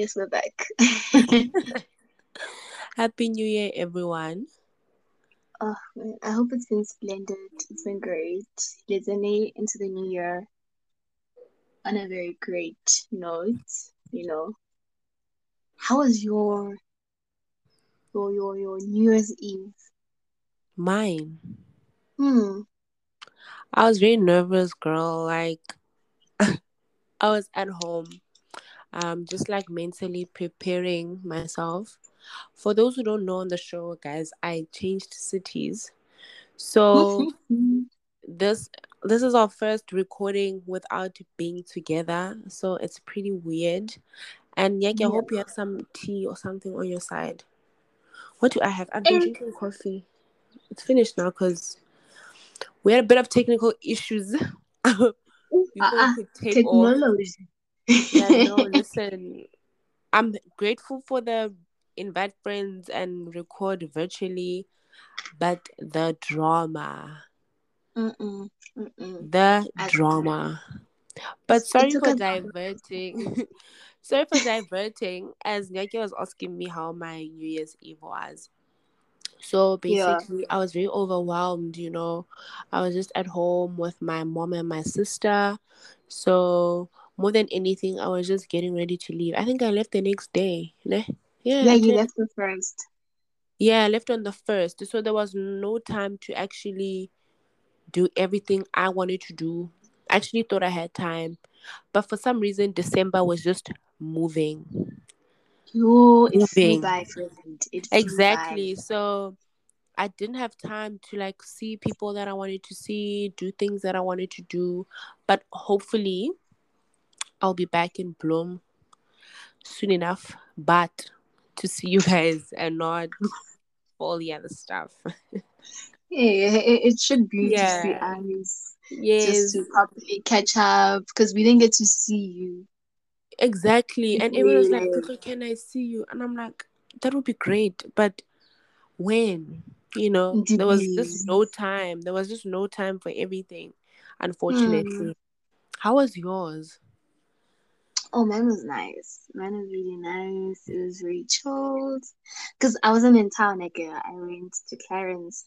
yes, we're back. Happy New Year, everyone. oh, man, I hope it's been splendid. It's been great. Let's into the new year on a very great note. You know, how was your your your your New Year's Eve? Mine. Hmm. I was very nervous, girl. Like, I was at home, um, just like mentally preparing myself. For those who don't know on the show, guys, I changed cities. So this this is our first recording without being together. So it's pretty weird. And Yaki, I hope you have some tea or something on your side. What do I have? I've been Eh. drinking coffee. It's finished now because we had a bit of technical issues Uh-uh. take off. Yeah, no, listen. I'm grateful for the invite friends and record virtually, but the drama, Mm-mm. Mm-mm. the drama. But sorry for diverting. sorry for diverting. As Nyaki was asking me how my New Year's Eve was. So Yeah. basically, I was very overwhelmed. You know, I was just at home with my mom and my sister. So more than anything, I was just getting ready to leave. I think I left the next day. Yeah, Yeah, you left the first. Yeah, I left on the first. So there was no time to actually do everything I wanted to do. I actually thought I had time. But for some reason December was just moving. Yo, it Moving. by, friend. It flew Exactly. So I didn't have time to like see people that I wanted to see, do things that I wanted to do. But hopefully I'll be back in Bloem soon enough. But to see you guys and not all the other stuff. Yeah, it, it should be to see Yeah. Yes. just to properly catch up because we didn't get to see you. Exactly. And everyone was like, Yeah. Toko, can I see you? And I'm like, that would be great. But when? You know, there was just no time. There was just no time for everything, hmm. unfortunately. How was yours? Oh, mine was nice. Mine was really nice. It was really chilled. Because I wasn't in town, uh, I went to Clarence.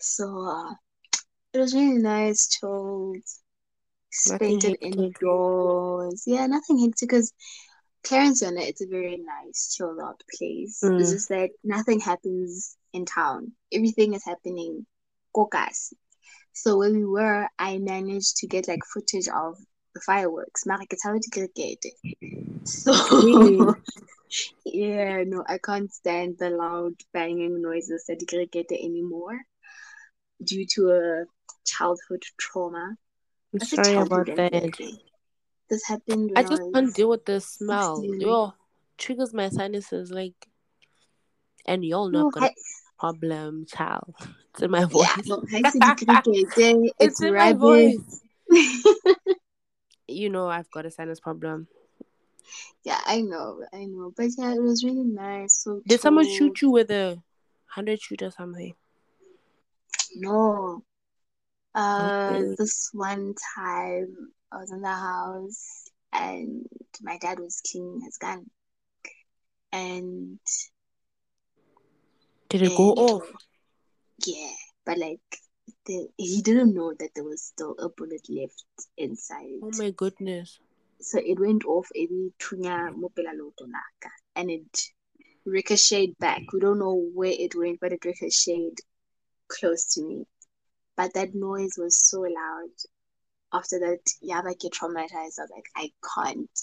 So, uh, it was really nice, chilled. Spent it indoors. Yeah, nothing hectic because Clarence Yona, it's a very nice, chilled out place. It's Mm. just that nothing happens in town. Everything is happening kokas. So where we were, I managed to get like footage of fireworks. Mara ke tshaba dikerikete. So Really? yeah, no, I can't stand the loud banging noises at dikerikete anymore due to a childhood trauma. I'm I said sorry childhood about that. anyway. This happened I I, just was can't deal with the smell. 16. Yo, triggers my sinuses like and y'all know No, I've got a I- problem, child. It's in my voice. yeah, no, I said dikerikete, it's it's in my voice. You know I've got a sinus problem. Yeah, I know, I know. But yeah, it was really nice. So Did someone shoot you with a hundred shoot or something? No. Uh, Okay. this one time I was in the house and my dad was cleaning his gun. And Did it go off? yeah, but like the, he didn't know that there was still a bullet left inside. Oh my goodness. So it went off every tunya mo pela leoto and it ricocheted back. We don't know where it went, but it ricocheted close to me. But that noise was so loud. After that, yeah, I get traumatized. I was like, I can't,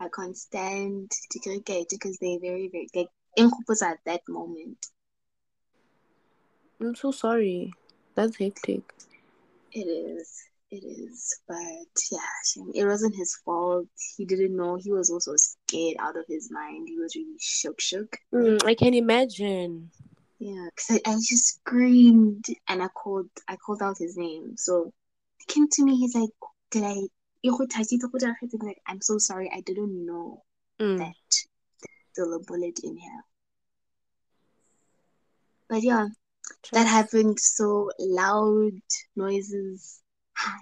I can't stand to cricket because they're very, very like in at that moment. I'm so sorry. That's hectic. It is, it is. But yeah, it wasn't his fault. He didn't know. He was also scared out of his mind. He was really shook, shook. Mm, I can imagine. Yeah, because I, I just screamed and I called I called out his name. So he came to me, he's like, Did I I'm like, I'm so sorry, I didn't know Mm. that there's still a bullet in here. But yeah, that happened so loud noises. Ah.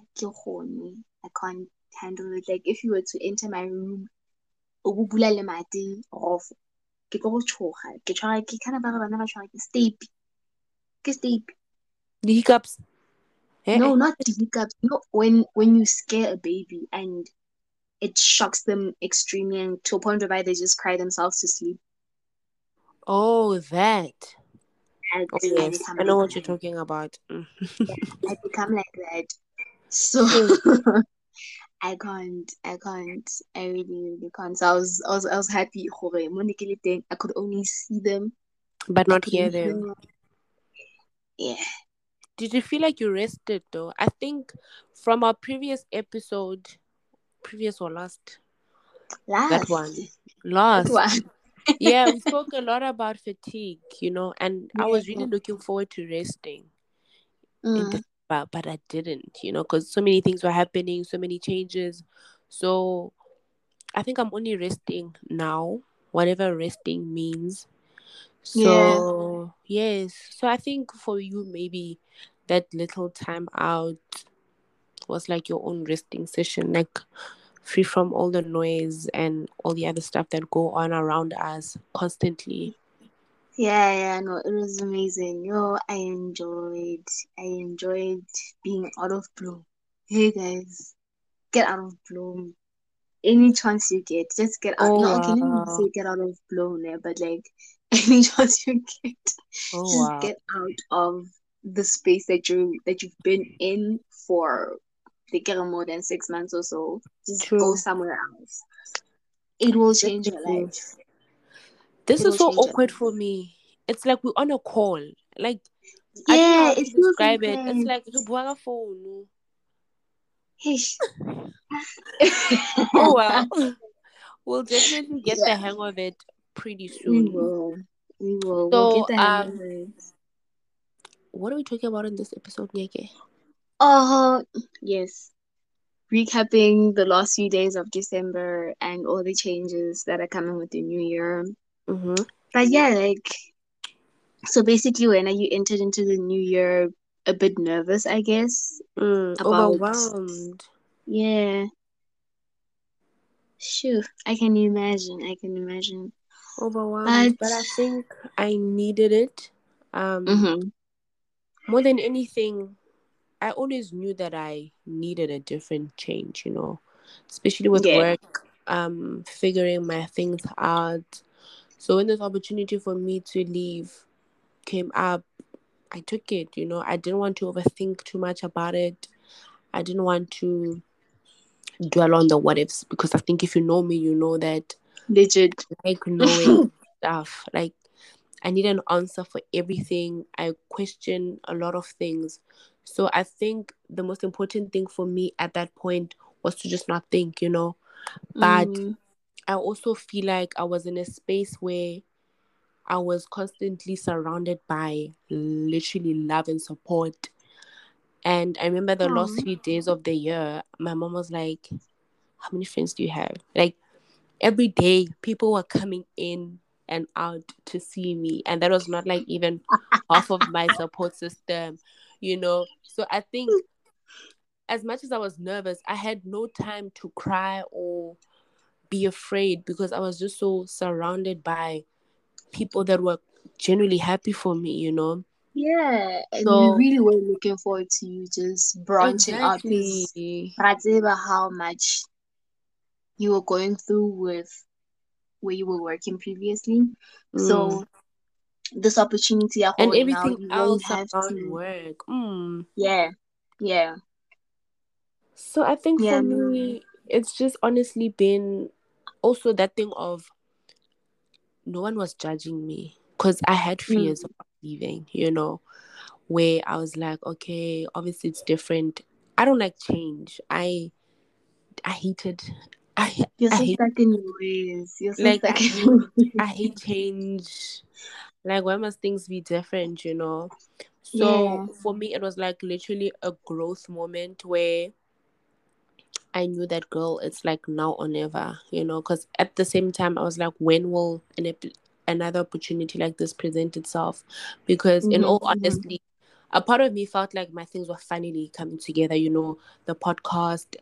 I can't handle it. Like if you were to enter my room, o le mati off. Ke tlo go tshoga. Ke tshwara ke kind of ba re bana ba tshwara ke steep. Ke steep. The hiccups. Eh, No, eh. not the hiccups. No, when when you scare a baby and it shocks them extremely and to a point whereby they just cry themselves to sleep. Oh, that. I. I know what you're talking about. Mm. I become like that. So I can't, I can't, I really, really can't. So I was, I was, I was happy. gore mo ne ke le teng, I could only see them. But not hear them. them. Yeah, Did you feel like you rested though? I think from our previous episode, previous or last, that last, one, that last. one. Yeah, we spoke a lot about fatigue, you know, and I was really looking forward to resting in Mm, but I didn't, you know, because so many things were happening, so many changes. So I think I'm only resting now, whatever resting means. yeah, So, yes. So I think for you, maybe that little time out was like your own resting session, like free from all the noise and all the other stuff that go on around us constantly. yeah, yeah. No, it was amazing. Yo, I enjoyed, I enjoyed being out of Bloem. Hey guys, get out of Bloem. Any chance you get, just get out. Oh, No, okay, let me wow. say get out of Bloem there, but like any chance you get, Oh, just wow. get out of the space that you that you've been in for like more than six months or so. Just go somewhere else. It will change your life. This It is so awkward for me. It's like we're on a call. Like, I don't know Yeah, how it describe like it. It's like ka phone. Oh, well. we'll definitely get the hang of it pretty we soon. will. We will. We'll So, get the hang of um, what are we talking about in this episode, Nyeke? Oh, yes. Recapping the last few days of December and all the changes that are coming with the new year. Mm-hmm. But yeah, like, so basically, when are you entered into the new year a bit nervous, I guess, Mm, about, overwhelmed. yeah. Shoo, I can imagine. I can imagine. Overwhelmed. But, But I think I needed it. Um, mm-hmm. more than anything, I always knew that I needed a different change, you know, especially with Yeah. work, um, figuring my things out. So when this opportunity for me to leave came up, I took it, you know. I didn't want to overthink too much about it. I didn't want to dwell on the what ifs because I think if you know me, you know that legit. Like knowing stuff. Like I need an answer for everything. I question a lot of things. So I think the most important thing for me at that point was to just not think, you know. But Mm, I also feel like I was in a space where I was constantly surrounded by literally love and support. And I remember the last few days of the year, my mom was like, How many friends do you have? Like every day, people were coming in and out to see me. And that was not like even half of my support system, you know. So I think as much as I was nervous, I had no time to cry or be afraid because I was just so surrounded by people that were genuinely happy for me, you know. Yeah, and we So really were looking forward to you just branching out because exactly. How much you were going through with where you were working previously. Mm. So this opportunity at And home now everything won't else have to work. Mm. yeah, yeah, So I think yeah, for me, it's just honestly been also that thing of no one was judging me because I had Mm, fears about leaving, you know, where I was like, okay, obviously it's different. I don't like change. I I hated I You're I so hate stuck in your ways. You're so like stuck in your ways. I hate change. Like why must things be different, you know? So Yeah. for me it was like literally a growth moment where I knew that girl, it's like now or never, you know, because at the same time, I was like, when will an ep- another opportunity like this present itself? Because, in all Mm-hmm, mm-hmm. honesty, a part of me felt like my things were finally coming together, you know, the podcast,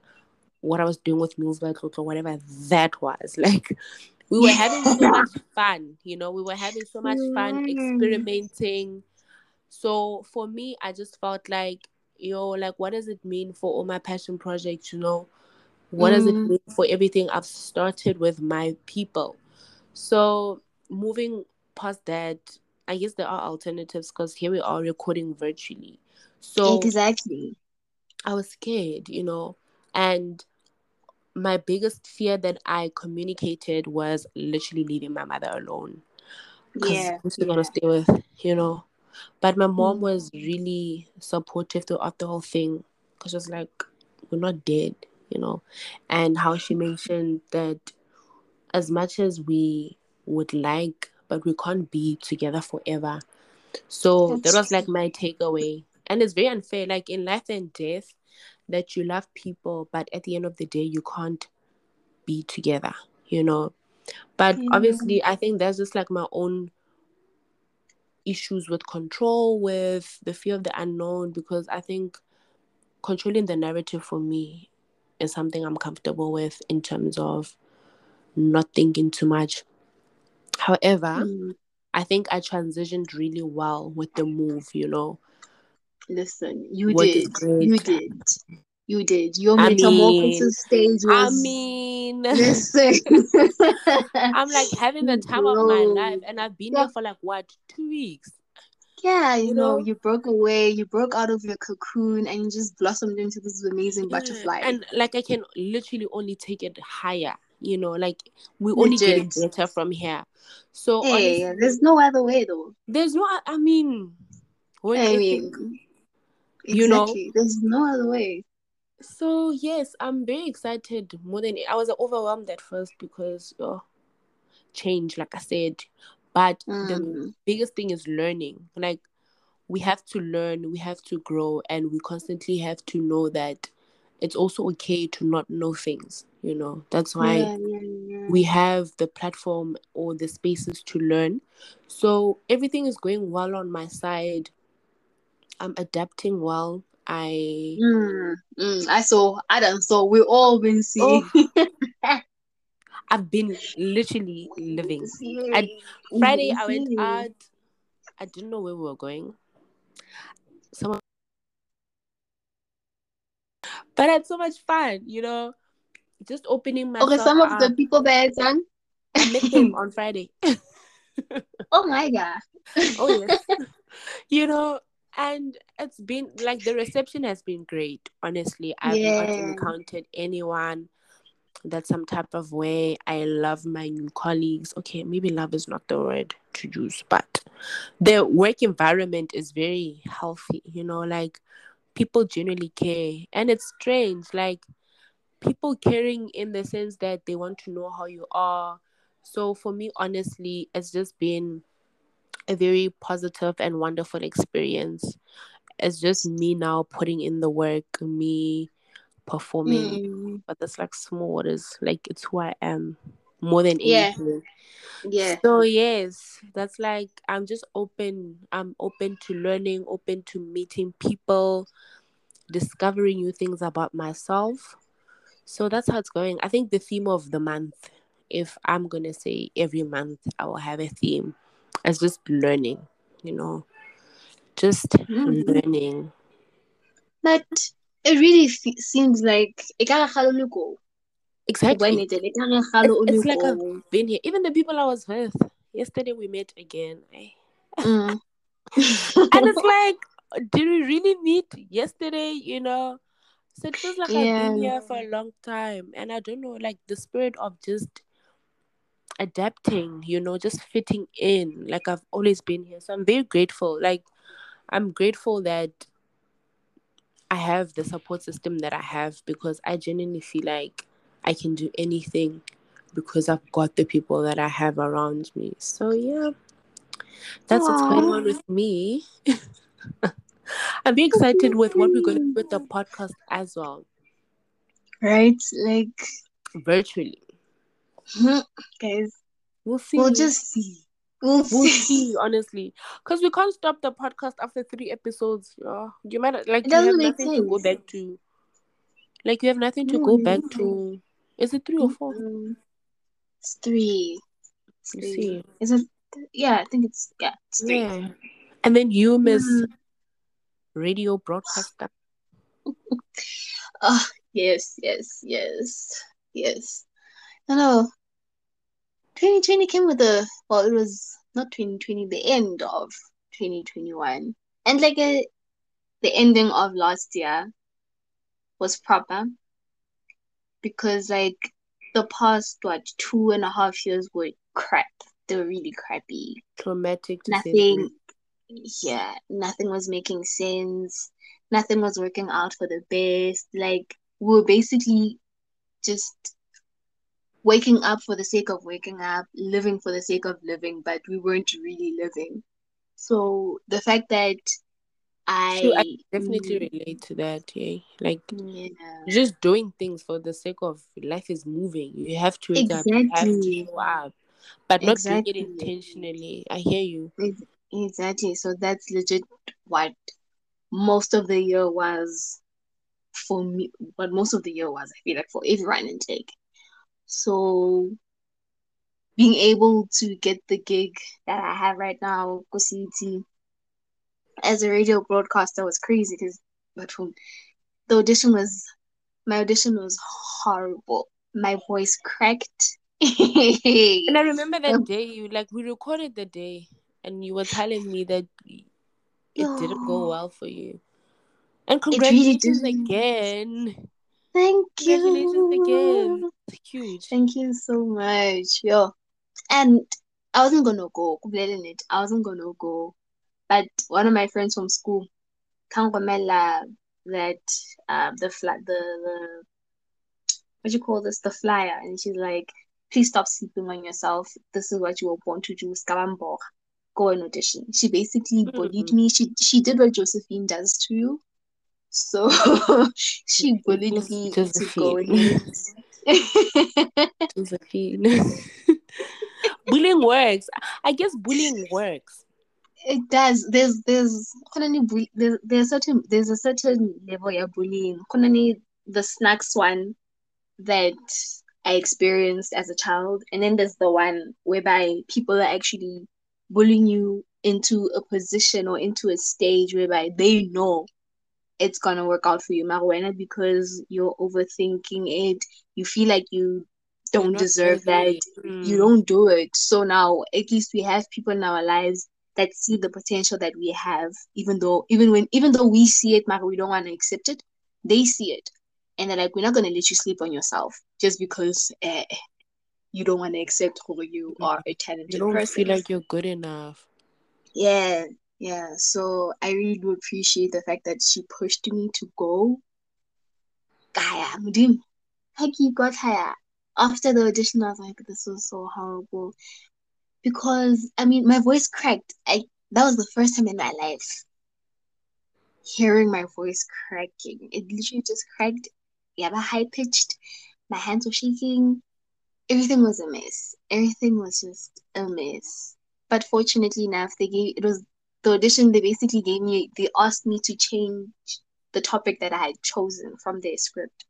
what I was doing with Meals by Tlotlo, whatever that was. Like we were having so much fun, you know, we were having so much fun Mm. experimenting. So for me, I just felt like, yo, like what does it mean for all my passion projects, you know? What does it Mm. mean for everything I've started with my people? So moving past that, I guess there are alternatives because here we are recording virtually. So Exactly. I was scared, you know, and my biggest fear that I communicated was literally leaving my mother alone because Yeah. who's she Yeah. gonna stay with, you know? But my mom Mm. was really supportive throughout the whole thing because she was like, "We're not dead," you know, and how she mentioned that as much as we would like, but we can't be together forever. So that was like my takeaway. And it's very unfair, like in life and death, that you love people, but at the end of the day, you can't be together, you know. But Yeah. obviously, I think that's just like my own issues with control, with the fear of the unknown, because I think controlling the narrative for me is something I'm comfortable with in terms of not thinking too much. However, Mm. I think I transitioned really well with the move, you know, Listen, you is did. You did. You did. Your I metamorphosis mean, stage I mean, listen. I'm like having the time of my life, and I've been Yeah, here for like what two weeks, yeah, you you know, know? you broke away, you broke out of your cocoon and you just blossomed into this amazing butterfly. and like I can literally only take it higher, you know, like we're only Legit. better from here. So Hey, honestly, there's no other way though. there's no, I mean, work I ethic, mean, you know. exactly. There's no other way. So yes, I'm very excited more than I was overwhelmed at first because oh, change, like I said, but the Mm. biggest thing is learning. Like we have to learn, we have to grow, and we constantly have to know that it's also okay to not know things. You know, that's why Yeah, yeah, yeah. we have the platform or the spaces to learn. So everything is going well on my side. I'm adapting well. I Mm, mm, I saw, done saw. We all been seeing. oh I've been literally living. And Friday I went out. I didn't know where we were going. Someone, but I had so much fun. You know, just opening my Okay, some of up. the people that done. I met them on Friday. oh my god. oh yes, you know, and it's been like the reception has been great. Honestly, I've not encountered anyone that's some type of way. I love my new colleagues. Okay, maybe love is not the word to use, but the work environment is very healthy. You know, like people genuinely care, and it's strange, like people caring in the sense that they want to know how you are. So for me, honestly, it's just been a very positive and wonderful experience. It's just me now putting in the work, me performing. Mm, But that's like small waters. Like it's who I am more than yeah, anything. yeah. So yes, that's like I'm just open. I'm open to learning, open to meeting people, discovering new things about myself. So that's how it's going. I think the theme of the month, if I'm gonna say every month I will have a theme, is just learning, you know. Just Mm. learning. But it really fe- seems like ekare kgale o le ko. Ho Exactly. nnete, ekare kgale o It's, it's like I've been here. Even the people I was with. Yesterday we met again. Mm. And it's like, did we really meet yesterday? You know? So it feels like I've been here for a long time. And I don't know, like the spirit of just adapting, you know, just fitting in. Like I've always been here. So I'm very grateful. Like I'm grateful that I have the support system that I have because I genuinely feel like I can do anything because I've got the people that I have around me. So yeah, that's what's going on with me. I'm very excited with what we're gonna do with the podcast as well. Right? Like, Virtually. Mm-hmm. guys, We'll see. we'll just see. We'll We'll see. see, honestly, because we can't stop the podcast after three episodes. Yeah, you might like It you have nothing to go back to. Like you have nothing to go back to. Is it three or four? Mm-hmm. It's three. It's You three. see. Is it? Yeah, I think it's yeah. It's three. Yeah. And then you, Miss Mm. Radio Broadcaster. Oh yes, yes, yes, yes. No, no. 2020 came with a well, it was not 2020, the end of 2021, and like a, the ending of last year was proper because like the past what two and a half years were crap. They were really crappy. Traumatic to Nothing, yeah, nothing was making sense. Nothing was working out for the best. Like we were basically just waking up for the sake of waking up, living for the sake of living, but we weren't really living. So the fact that I I, definitely mm, relate to that. Yeah. Like yeah, just doing things for the sake of life is moving. You have to wake up, you have to show up, but not doing it intentionally. I hear you. exactly. So that's legit what most of the year was for me. What most of the year was, I feel like for everyone Take. So being able to get the gig that I have right now, Kositi, as a radio broadcaster was crazy because but the audition was my audition was horrible. My voice cracked. And I remember that day you like we recorded the day and you were telling me that it didn't go well for you. And it really congratulations again. Thank Congratulations again. you. It's huge. Thank you so much. Yo. And I wasn't gonna go. it. I wasn't gonna go. But one of my friends from school, Kangomela, that uh, the flat the the what you call this the flyer, and she's like, please stop sleeping on yourself. This is what you were born to do. Skabambo, go and audition. She basically bullied Mm. me. She she did what Josephine does to you. So she bullied Jos- me Josephine. Josephine. bullying works. I guess bullying works. It does. There's there's there's there's certain there's a certain level of bullying. The snacks one that I experienced as a child, and then there's the one whereby people are actually bullying you into a position or into a stage whereby they know it's gonna work out for you, Marwena, because you're overthinking it. You feel like you don't deserve that. You Mm. don't do it. So now at least we have people in our lives that see the potential that we have, even though even when even though we see it, Mara, we don't want to accept it. They see it. And they're like, we're not gonna let you sleep on yourself just because eh, you don't want to accept who you are a You talented don't person. feel like you're good enough. Yeah, yeah. So I really do appreciate the fact that she pushed me to go. Kaya, mudim. Heki got higher. After the audition, I was like, this was so horrible. Because I mean my voice cracked. I that was the first time in my life hearing my voice cracking. It literally just cracked. Yeah, but high pitched. My hands were shaking. Everything was a mess. Everything was just a mess. But fortunately enough, they gave it was the audition. They basically gave me. They asked me to change the topic that I had chosen from their script.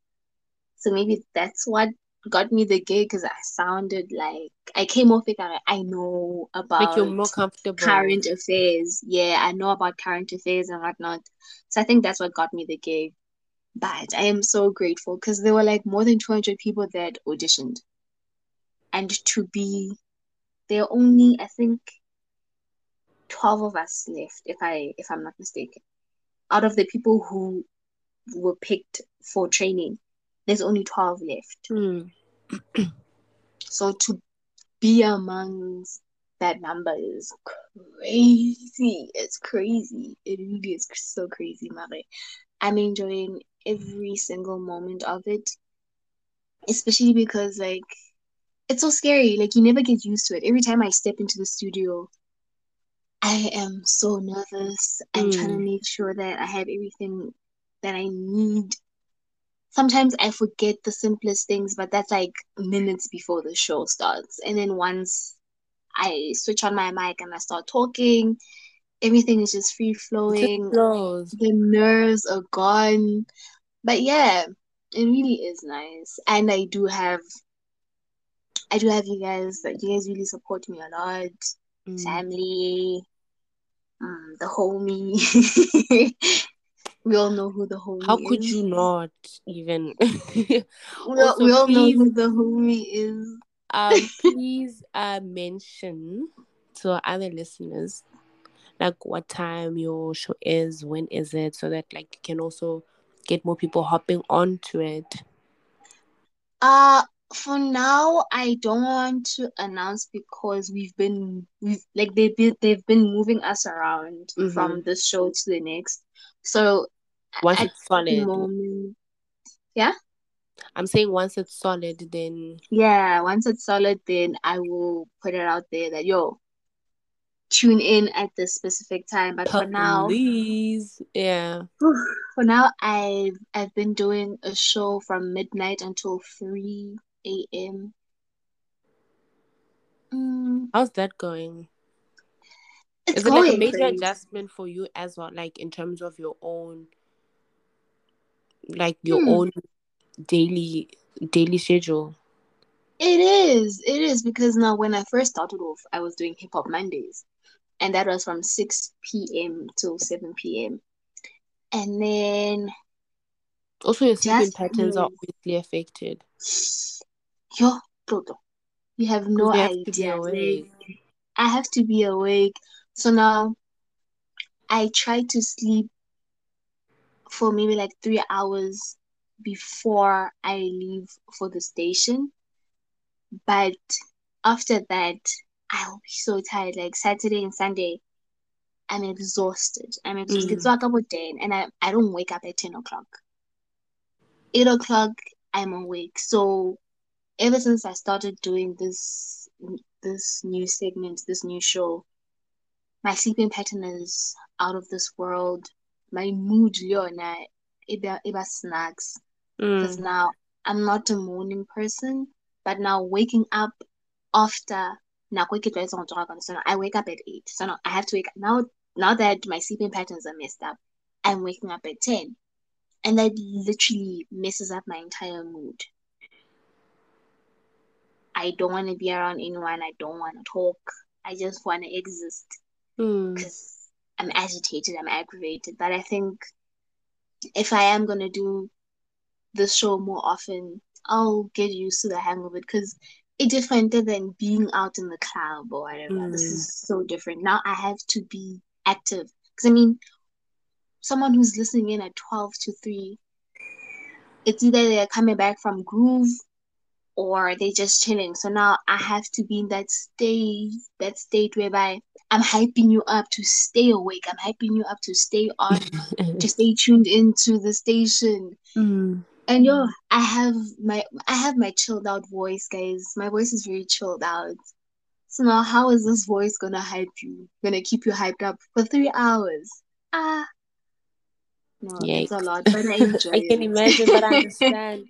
So maybe that's what got me the gig because I sounded like I came off it. I I know Like you're about more comfortable. current affairs. Yeah, I know about current affairs and whatnot. So I think that's what got me the gig. But I am so grateful because there were like more than 200 people that auditioned. And to be, there only, I think, 12 of us left, if I if I'm not mistaken. Out of the people who were picked for training, there's only 12 left. Mm. So to be amongst that number is crazy. It's crazy. It really is so crazy, Mare. I'm enjoying every single moment of it, especially because like it's so scary. Like you never get used to it. Every time I step into the studio, I am so nervous. I'm trying to Mm. make sure that I have everything that I need. Sometimes I forget the simplest things, but that's like minutes before the show starts. And then once I switch on my mic and I start talking, everything is just free flowing. The nerves are gone. But yeah, it really is nice. And I do have I do have you guys that you guys really support me a lot. Mm. Family, um, the homie. we all know who the homie How could is. you not even? We all, Also, we all know who the homie is. um, please uh, mention to our other listeners like what time your show is, when is it, so that like you can also get more people hopping onto it. Uh for now I don't want to announce because we've been we've like they've been they've been moving us around Mhm. from this show to the next. So Once it's solid, moment I'm saying once it's solid, then Yeah, once it's solid, then I will put it out there that yo, tune in at this specific time. But for now, please, yeah. for now, I've I've been doing a show from midnight until 3 a.m. Mm, How's that going? it's Is it like a major adjustment for you as well, like in terms of your own, like your Hmm. own daily daily schedule? It is, it is because now when I first started off, I was doing Hip Hop Mondays, and that was from 6 p.m. till 7 p.m. And then Also, your sleeping patterns are obviously affected. Yo, Toto, you have no have idea. Like. I have to be awake. So now I try to sleep for maybe like three hours before I leave for the station. But after that, I'll be so tired. Like Saturday and Sunday, I'm exhausted. I'm exhausted. Mm. It's like about 10 and I, I don't wake up at 10 o'clock. 8 o'clock, I'm awake. So ever since I started doing this this new segment, this new show, my sleeping pattern is out of this world. My mood, Leona, iba iba snacks. Because Mm. now I'm not a morning person, but now waking up after nako ke tlwaetseng go tsoga so now I wake up at eight. So now I have to wake up now now that my sleeping patterns are messed up, I'm waking up at ten. And that literally messes up my entire mood. I don't want to be around anyone. I don't want to talk. I just want to exist Mm. because I'm agitated, I'm aggravated. But I think if I am gonna do the show more often, I'll get used to the hang of it because it's different than being out in the club or whatever. This Mm. is so different. Now I have to be active because I mean, someone who's listening in at 12 to 3, it's either they're coming back from groove or they just chilling. So now I have to be in that state, that state whereby I'm hyping you up to stay awake. I'm hyping you up to stay on, to stay tuned into the station. Mm. And yo, I have my I have my chilled out voice, guys. My voice is very chilled out. So now how is this voice gonna hype you? Gonna keep you hyped up for three hours? Ah, no, it's a lot, but I enjoy it. I can imagine, but I understand.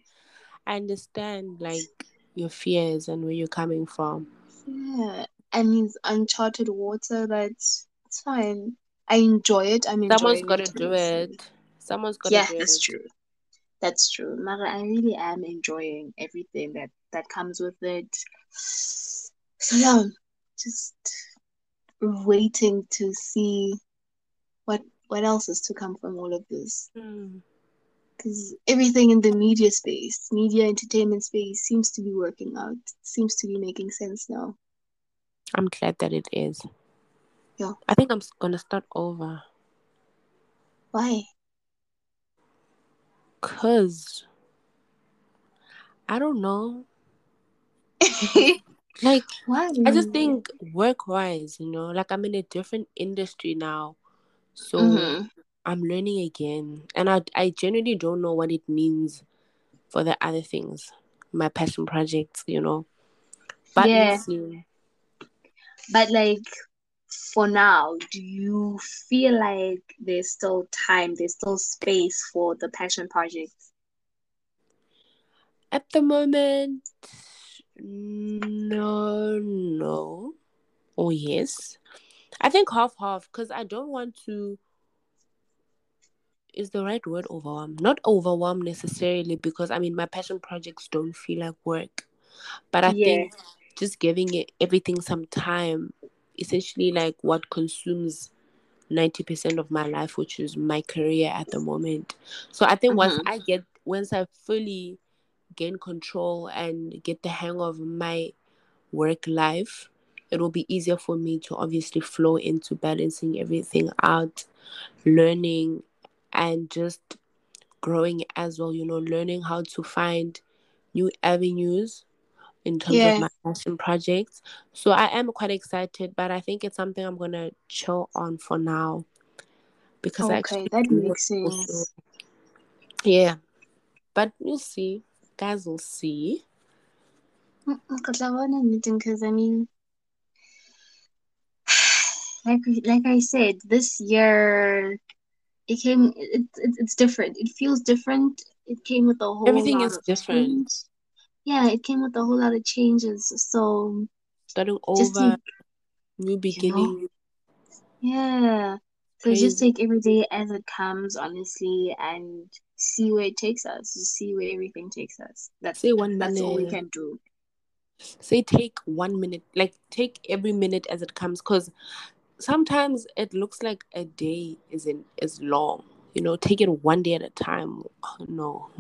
I understand like your fears and where you're coming from. Yeah, and it's uncharted water, but it's fine. I enjoy it. I mean, Someone's got to do it. Someone's got to Yeah, do that's it. true. That's true. Mara, I really am enjoying everything that that comes with it. So yeah, just waiting to see what what else is to come from all of this. Mm. Because everything in the media space, media entertainment space, seems to be working out. Seems to be making sense now. I'm glad that it is. Yeah. I think I'm gonna start over. Why? Cause I don't know. Like Why? I just think work wise, you know, like I'm in a different industry now. So Mhm. I'm learning again. And I I genuinely don't know what it means for the other things. My passion projects, you know. But Yeah. But like for now, do you feel like there's still time, there's still space for the passion projects? At the moment, no, no. Oh, yes. I think half half because I don't want to is the right word overwhelmed. Not overwhelmed necessarily because I mean my passion projects don't feel like work. But I Yeah. think just giving it everything some time, essentially like what consumes 90% of my life, which is my career at the moment. So I think once Mhm. I get once I fully gain control and get the hang of my work life, it will be easier for me to obviously flow into balancing everything out, learning and just growing as well, you know, learning how to find new avenues in terms of my passion projects. So I am quite excited, but I think it's something I'm gonna chill on for now because I Okay, actually that makes also sense. yeah. But we'll see. Guys will see. Because I mean, like like I said, this year it came. It, it it's different. It feels different. It came with a whole Everything is different. change. Yeah, it came with a whole lot of changes. So Starting just take, over, new you know, beginning. yeah. So just take every day as it comes, honestly, and see where it takes us. Just see where everything takes us. That's Say one that's all we can do. Say take one minute. Like take every minute as it comes, because sometimes it looks like a day isn't as long. You know, take it one day at a time. Oh, no,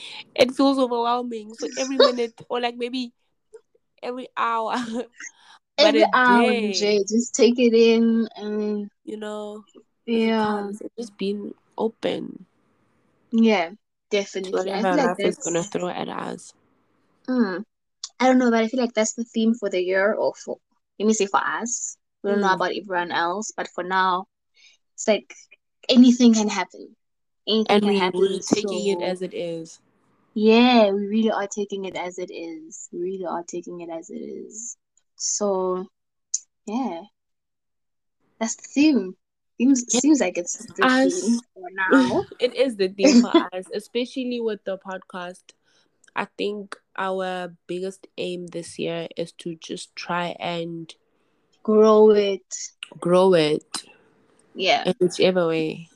it feels overwhelming. So every minute, or like maybe every hour, Every hour, day. Jay, just take it in and You know, yeah, just being open yeah, definitely. Whatever like life is gonna throw at us. mm, I don't know, but I feel like that's the theme for the year or for let me say for us. We don't know Mm. about everyone else, but for now, it's like anything can happen. Anything And can we happen. we taking it as it is. yeah, we really are taking it as it is. We really are taking it as it is. So yeah, that's the theme. Seems Yeah, seems like it's the theme for now. it is the theme for us, especially with the podcast. I think our biggest aim this year is to just try and Grow it. grow it Yeah. in whichever way.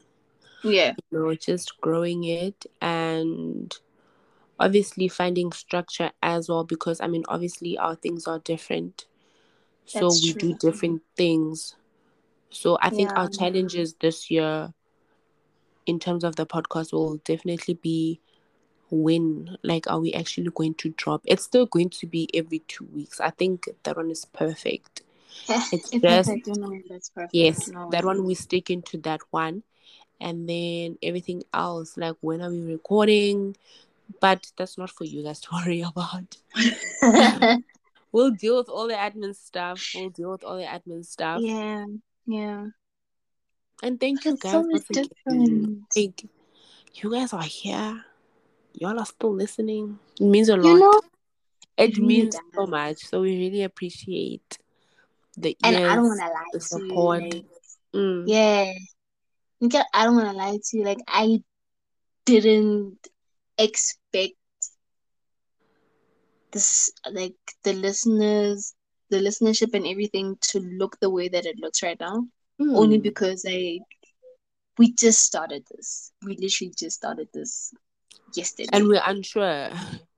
Yeah. You know, just growing it and obviously finding structure as well because I mean obviously our things are different. So That's we do different things. So I think Yeah. our challenges this year in terms of the podcast will definitely be when like are we actually going to drop it's still going to be every two weeks i think that one is perfect it's It's just perfect. No, that's perfect. yes No. that one we stick into that one and then everything else like when are we recording but that's not for you guys to worry about we'll deal with all the admin stuff we'll deal with all the admin stuff yeah. Yeah. and thank you so guys again like you guys are here y'all are still listening it means a You lot know, it means so much so we really appreciate the And I don't want to lie the to you. support Like, mm. yeah. Because I don't want to lie to you. Like, I didn't expect this, like, the listeners, the listenership and everything to look the way that it looks right now. Only Mm. because I, we just started this. We literally just started this yesterday. and we're unsure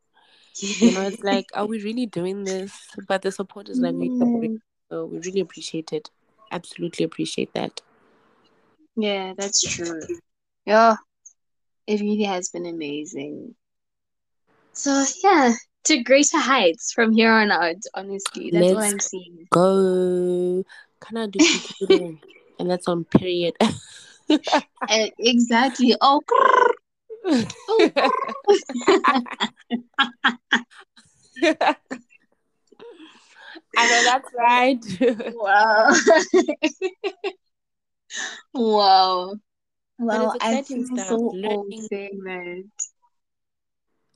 you know it's like are we really doing this but the support is like yeah, so we really appreciate it absolutely appreciate that yeah, that's true. Yeah, it really has been amazing. So yeah, to greater heights from here on out. Honestly, that's all let's I'm saying. go can i duplicate and that's on period Uh, exactly. Oh, oh. i know that's right wow, wow, wow! I feel stuff so old saying that.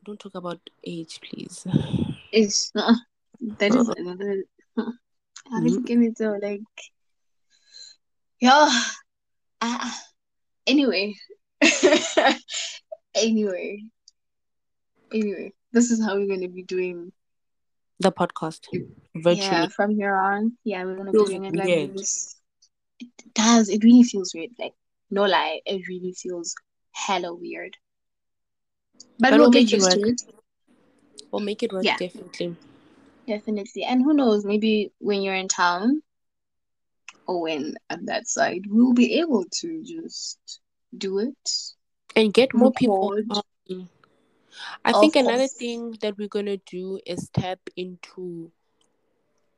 don't talk about age please It's not. That is another. How get me to like? Yeah. Uh, anyway. anyway. Anyway. This is how we're gonna be doing. The podcast Yeah, from here on. Yeah, we're gonna be doing it like weird this. It does. It really feels weird. Like no lie, it really feels hella weird. But, But we'll we'll get make it used to it. We'll make it work Yeah. definitely. Definitely. And who knows, maybe when you're in town or when at that side, we'll be able to just do it. And get more people. Record. I Of think another course. thing that we're gonna do is tap into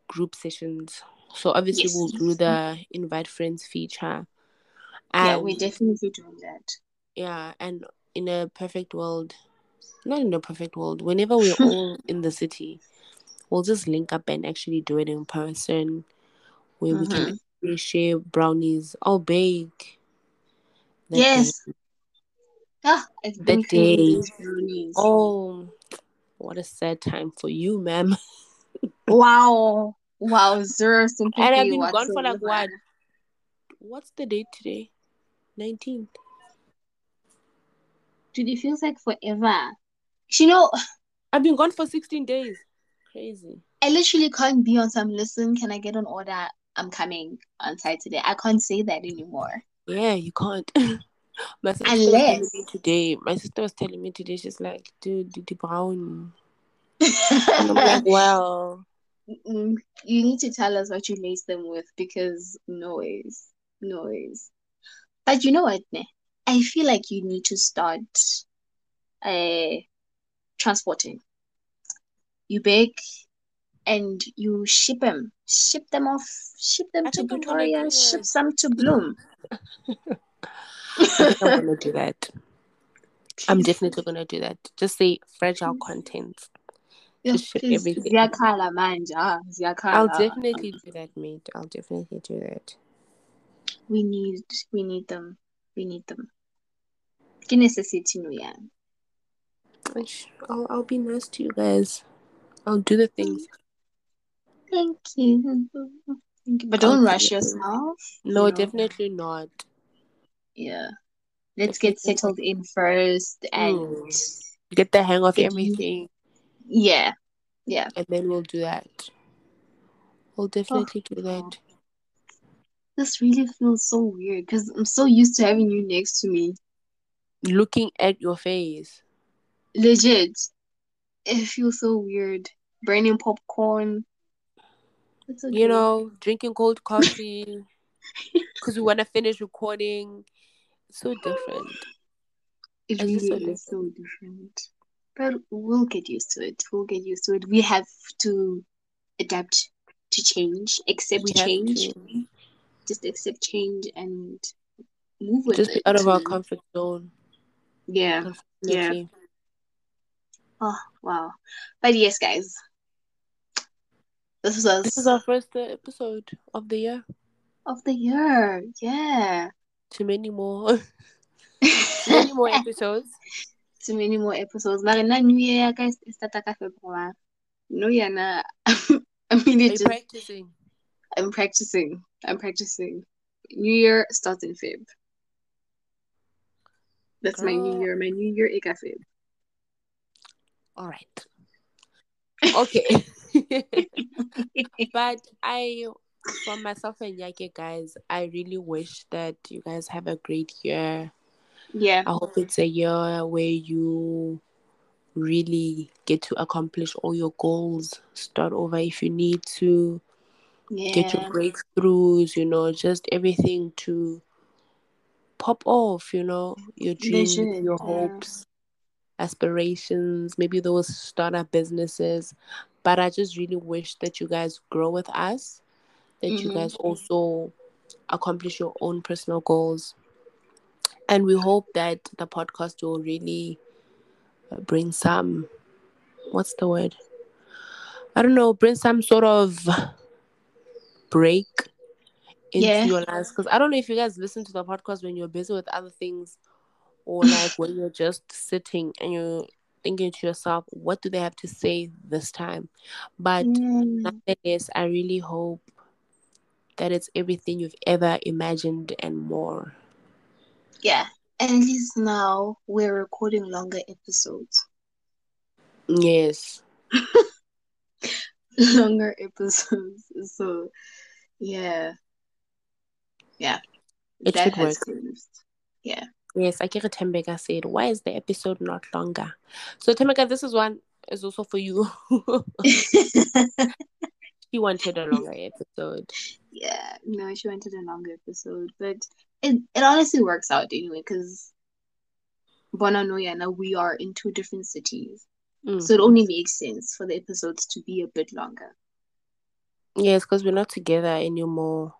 group sessions. So obviously Yes. we'll do the invite friends feature. Yeah, And we're definitely doing that. yeah, and in a perfect world, not in a perfect world, whenever we're all in the city, we'll just link up and actually do it in person where we can Mhm. actually share brownies. I'll bake. that. Yes. Ah, been That craving day. Oh, what a sad time for you, ma'am. Wow. Wow, zero sympathy And I've been gone for like whatsoever. what? What's the date today? 19th. Dude, it feels like forever. You know, I've been gone for 16 days. Crazy. I literally can't be on some listen, can I get an order? I'm coming on site today. I can't say that anymore. Yeah, you can't. My sister was telling me today. My sister was telling me today. She's like, dude, the brown. And I'm like, well, you need to tell us what you lace them with because noise, noise. But you know what, ne? I feel like you need to start uh transporting. You bake and you ship them, ship them off, ship them I to Pretoria, ship some to Bloem. I I'm gonna do that. I'm definitely gonna do that. Just say fragile content. Yeah, Just ship please, everything. ziyakhala manje, ah, ziyakhala. I'll definitely do that, mate. I'll definitely do that. We need, we need them. We need them. Ke necessity no ya. Ish, I'll, I'll be nice to you guys. I'll do the things. Thank you. Thank you. But don't do rush things. yourself. No, you know. definitely not. Yeah. Let's get settled in first and Mm. Get the hang of everything, yeah. Yeah. and then we'll do that. We'll definitely do that. This really feels so weird because I'm so used to having you next to me. Looking at your face. Legit. It feels so weird. Burning popcorn. Okay. you know, drinking cold coffee because we want to finish recording. So different. It It's really so is so different. But we'll get used to it. We'll get used to it. We have to adapt to change, accept We change, just accept change and move with just it. be out of our comfort zone. Yeah. Unfortunately. Oh, wow. But yes, guys. This was us This is our first episode of the year. of the year. Yeah. Too many more. Too many more episodes. Too many more episodes. But na New Year, guys, start ka February. No, yeah, na. I mean, Are it you just, practicing? I'm practicing. I'm practicing. New Year starts in Feb. That's my New ah. Year. My New Year, Ika Feb. All right. Okay. but I, from myself and Yake, guys, I really wish that you guys have a great year. Yeah. I hope it's a year where you really get to accomplish all your goals. Start over if you need to. yeah. Get your breakthroughs, you know, just everything to pop off, you know, your dreams, Legit, your yeah. hopes, aspirations, maybe those startup businesses. But I just really wish that you guys grow with us, that you Mhm. guys also accomplish your own personal goals. And we hope that the podcast will really uh, bring some, what's the word? I don't know, bring some sort of break into Yeah. your lives. Because I don't know if you guys listen to the podcast when you're busy with other things or like when you're just sitting and you're thinking to yourself, what do they have to say this time? But Mm. nonetheless, I really hope that it's everything you've ever imagined and more. Yeah. And at least now we're recording longer episodes. Yes. longer episodes. So, yeah. Yeah. It that should work. closed. Yeah. Yes, Akira Tembeka said, why is the episode not longer? So Tembeka, this is one is also for you. she wanted a longer episode. Yeah, no, she wanted a longer episode, but it it honestly works out anyway because Bonanoya now we are in two different cities, Mm. so it only makes sense for the episodes to be a bit longer. Yes, because we're not together anymore.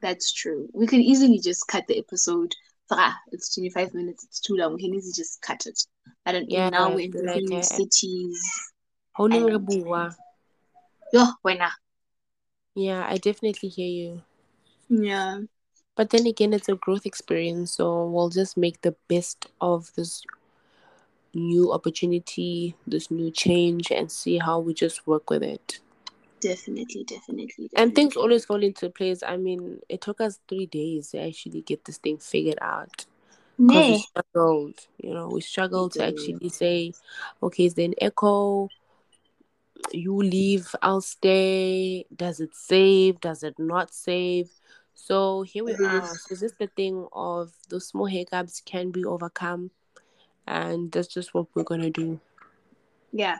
That's true. We could easily just cut the episode. Ah, it's 25 minutes, it's too long. We can easily just cut it. I don't Yeah, now we're in like, different uh, cities. How neng re And- bua? Yo, wena. Yeah, I definitely hear you. Yeah. But then again, it's a growth experience, so we'll just make the best of this new opportunity, this new change, and see how we just work with it. Definitely, definitely. And things always fall into place. I mean, it took us three days to actually get this thing figured out. Because we struggled, you know, we struggled to actually say, okay, is there an echo? You leave, I'll stay. Does it save? Does it not save? So here we are. So just the thing of those small hiccups can be overcome, and that's just what we're gonna do. Yeah.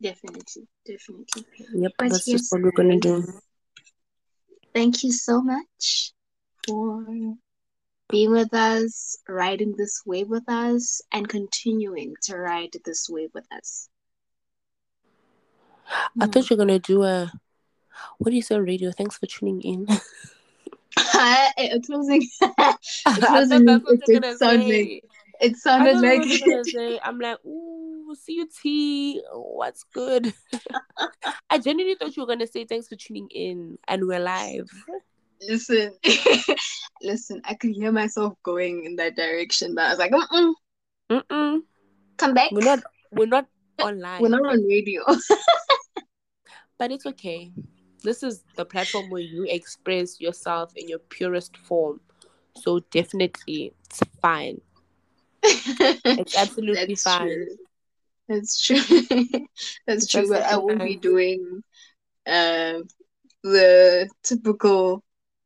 Definitely. Definitely. Yep, But that's yes, just what we're gonna do. Um, thank you so much for being with us, riding this wave with us, and continuing to ride this wave with us. I thought mm. you were gonna do a what do you say radio? Thanks for tuning in. closing. I closing it you're did gonna sound say. like- it sounded like that's what you're. I'm like, ooh, CUT, what's good? I genuinely thought you were gonna say thanks for tuning in, and we're live. listen, listen. I could hear myself going in that direction, but I was like, Mm-mm, Mm-mm. come back. We're not, we're not online, We're not on radio. But it's okay. This is the platform where you express yourself in your purest form. So definitely, it's fine. It's absolutely That's fine. True. That's true. That's It's true. But I won't be doing um the typical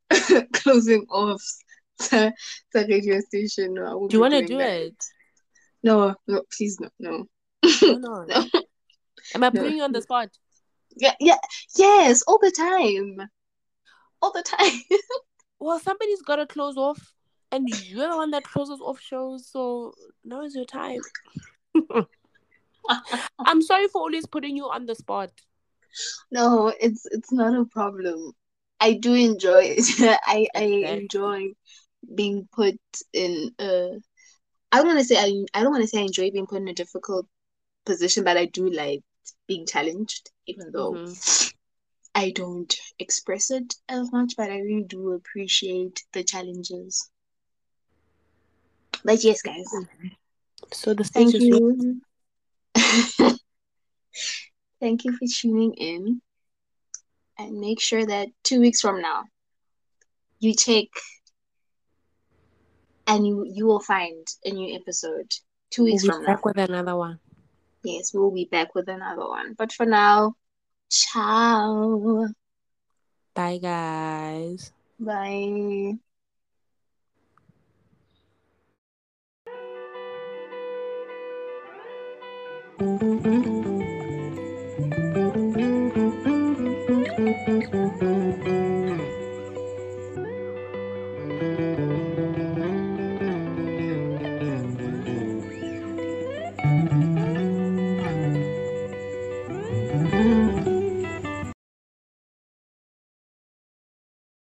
closing off the, the radio station. No, Do you want to do that. it? No, no, please no, no. Not? No. Am I No. putting you on the spot? Yeah, yeah, yes, all the time. All the time. Well, somebody's got to close off, and you're the one that closes off shows, so now is your time. I'm sorry for always putting you on the spot. No, it's it's not a problem. I do enjoy it. I I enjoy being put in a I don't want to say I I don't want to say I enjoy being put in a difficult position, but I do like being challenged, even though Mhm. I don't express it as much, but I really do appreciate the challenges. But yes, guys, So the stage thank you. Thank you for tuning in. And make sure that two weeks from now, you take and you you will find a new episode. Two We'll weeks be from now. back with another one. Yes, we'll be back with another one. But for now, ciao. Bye, guys. Bye. Thank you.